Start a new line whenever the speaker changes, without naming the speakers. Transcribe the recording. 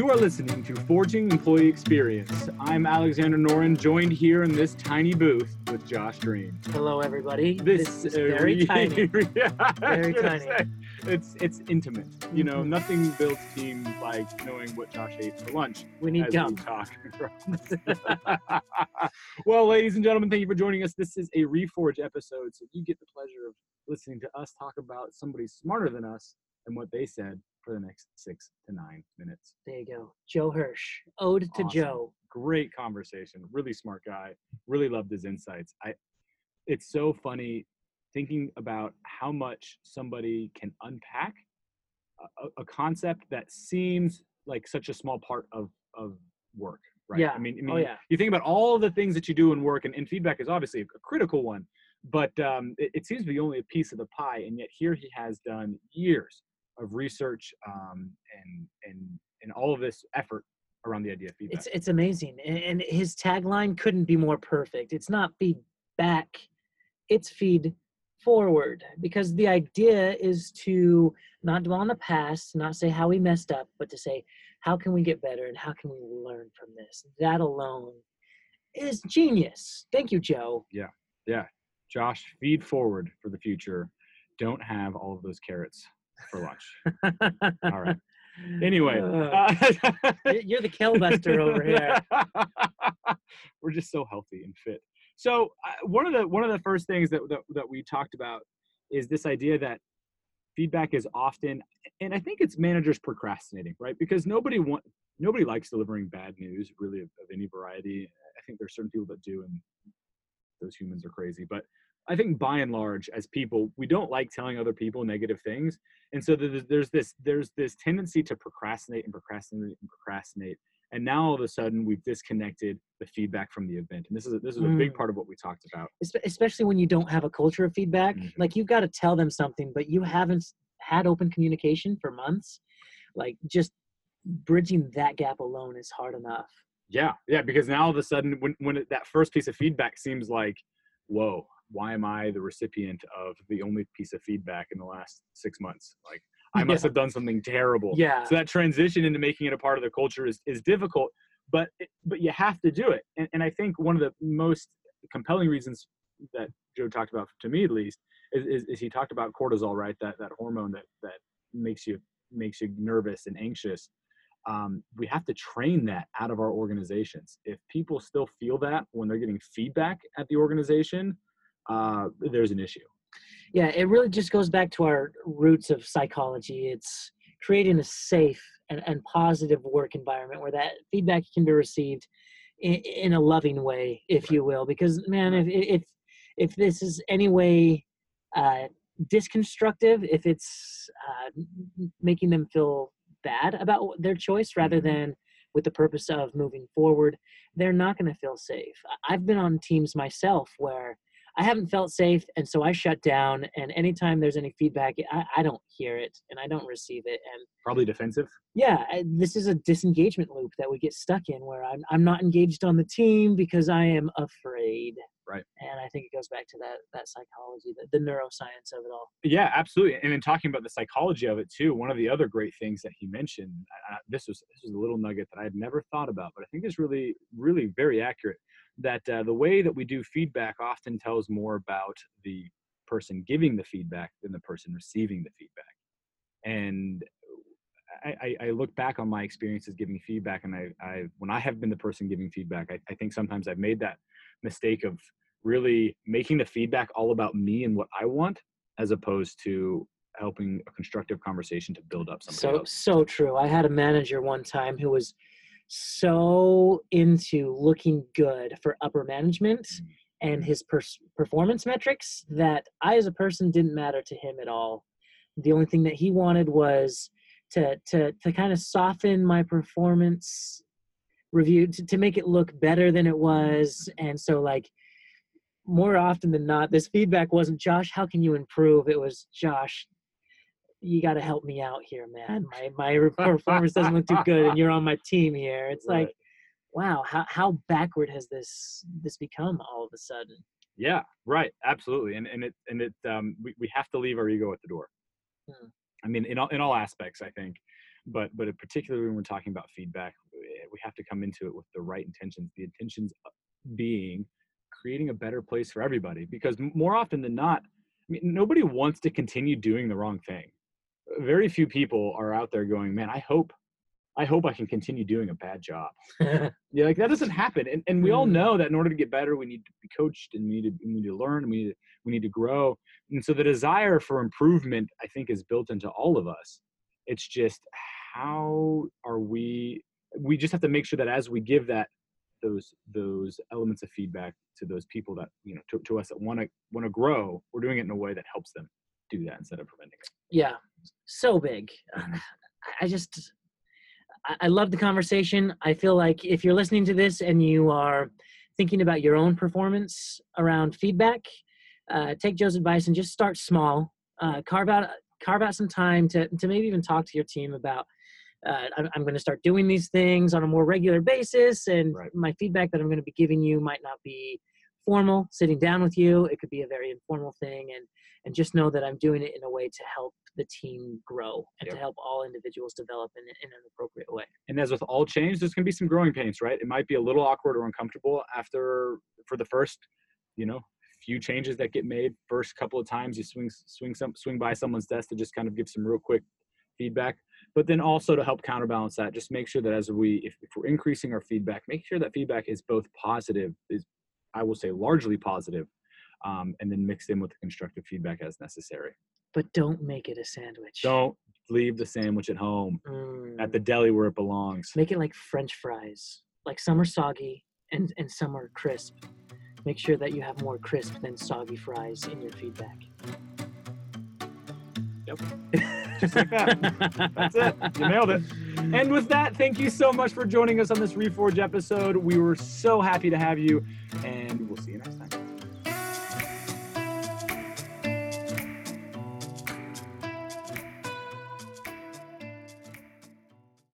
You are listening to Forging Employee Experience. I'm Alexander Noren, joined here in this tiny booth with Josh Dream.
Hello, everybody.
This,
is very tiny.
yeah,
Very tiny.
Say, it's it's intimate. You know,
Mhm.
nothing builds team like knowing what Josh ate for lunch.
We need gum.
we talk. well, ladies and gentlemen, thank you for joining us. This is a Reforge episode, so you get the pleasure of listening to us talk about somebody smarter than us and what they said for the next six to nine minutes.
There you go. Joe Hirsch. Ode to Joe.
Great conversation. Really smart guy. Really loved his insights. I. It's so funny thinking about how much somebody can unpack a- a, a concept that seems like such a small part of of work. Right.
Yeah.
I mean, I mean,
Oh, yeah.
you think about all the things that you do in work, and, and feedback is obviously a critical one, but um, it, it seems to be only a piece of the pie. And yet here he has done years of research um, and and and all of this effort around the idea of feedback.
It's it's amazing. And, his tagline couldn't be more perfect. It's not feed back, it's feed forward. Because the idea is to not dwell on the past, not say how we messed up, but to say, how can we get better and how can we learn from this? That alone is genius. Thank you, Joe. Yeah, yeah.
Josh, feed forward for the future. Don't have all of those carrots for lunch. All right. Anyway,
Uh,
uh,
You're you're the killbuster over here.
We're just so healthy and fit. So uh, one of the one of the first things that, that that we talked about is this idea that feedback is often, and I think it's managers procrastinating, right? Because nobody want nobody likes delivering bad news, really of, of any variety. I think there's certain people that do, and those humans are crazy. But I think by and large, as people, we don't like telling other people negative things, and so there's, there's this there's this tendency to procrastinate and procrastinate and procrastinate and now all of a sudden we've disconnected the feedback from the event and this is a, this is a big
Mm.
part of what we talked about
especially when you don't have a culture of feedback
Mhm.
like you've got to tell them something but you haven't had open communication for months like just bridging that gap alone is hard enough
yeah yeah because now all of a sudden when when it, that first piece of feedback seems like whoa why am i the recipient of the only piece of feedback in the last six months? Like i must
Yeah.
have done something terrible.
Yeah.
So that transition into making it a part of the culture is, is difficult but but you have to do it. And, and i think one of the most compelling reasons that joe talked about to me at least is, is, is he talked about cortisol right? That that hormone that that makes you makes you nervous and anxious. Um, we have to train that out of our organizations. If people still feel that when they're getting feedback at the organization uh, there's an issue.
Yeah it really just goes back to our roots of psychology. It's creating a safe and, and positive work environment where that feedback can be received in, in a loving way if you will because man if if if this is any way uh, disconstructive if it's uh, making them feel bad about their choice rather
Mhm.
than with the purpose of moving forward they're not going to feel safe. I've been on teams myself where I haven't felt safe, and so I shut down. And anytime there's any feedback, I, I don't hear it and I don't receive it. And
probably defensive
yeah, I- this is a disengagement loop that we get stuck in, where I'm I'm not engaged on the team because I am afraid.
Right.
And I think it goes back to that that psychology, the, the neuroscience of it all.
Yeah, absolutely. And in talking about the psychology of it too, one of the other great things that he mentioned, uh, this was this was a little nugget that I had never thought about, but I think is really really very accurate. That uh, the way that we do feedback often tells more about the person giving the feedback than the person receiving the feedback. And I, I, look back on my experiences giving feedback, and I, I when I have been the person giving feedback, I, I think sometimes I've made that mistake of really making the feedback all about me and what I want as opposed to helping a constructive conversation to build up somebody
So
else.
so true. I had a manager one time who was so into looking good for upper management
Mm.
and his pers- performance metrics that I, as a person, didn't matter to him at all. The only thing that he wanted was to to to kind of soften my performance review to, to make it look better than it was. And so, like more often than not, this feedback wasn't Josh, how can you improve? It was Josh, you got to help me out here, man. My my performance doesn't look too good, and you're on my team here. It's
Right.
like, wow, how how backward has this this become all of a sudden?
Yeah, right. Absolutely. And and it and it um we, we have to leave our ego at the door.
Hmm.
I mean, in all in all aspects, I think. but but particularly when we're talking about feedback, we have to come into it with the right intentions. The intentions being creating a better place for everybody, because more often than not, I mean, nobody wants to continue doing the wrong thing. Very few people are out there going, "Man, I hope I hope I can continue doing a bad job. yeah, like that doesn't happen. And, and we all mm. know that in order to get better, we need to be coached and we need to, we need to learn and we need to, we need to grow. And so the desire for improvement, I think, is built into all of us. It's just how are we, we just have to make sure that as we give that, those, those elements of feedback to those people that, you know, to, to us that want to, want to grow, we're doing it in a way that helps them do that instead of preventing it.
Yeah. So big. Mm-hmm. I just, I love the conversation. I feel like if you're listening to this and you are thinking about your own performance around feedback, uh, take Joe's advice and just start small. Uh, carve out carve out some time to to maybe even talk to your team about. Uh, I'm, I'm going to start doing these things on a more regular basis, and right. my feedback that I'm going to be giving you might not be formal. Sitting down with you, it could be a very informal thing, and and just know that I'm doing it in a way to help the team grow and yep. to help all individuals develop in, in an appropriate way.
And as with all change, there's going to be some growing pains, right? It might be a little awkward or uncomfortable after for the first, you know, few changes that get made. First couple of times you swing swing some swing by someone's desk to just kind of give some real quick feedback but then also to help counterbalance that just make sure that as we if, if, we're increasing our feedback make sure that feedback is both positive is i will say largely positive um, and then mix in with the constructive feedback as necessary.
But don't make it a sandwich.
Don't leave the sandwich at home mm. at the mm. deli where it belongs.
Make it like French fries. Like some are soggy and, and some are crisp. Make sure that you have more crisp than soggy fries in your feedback.
Just like that. That's it. You nailed it. And with that, thank you so much for joining us on this Reforge episode. We were so happy to have you, and we'll see you next time.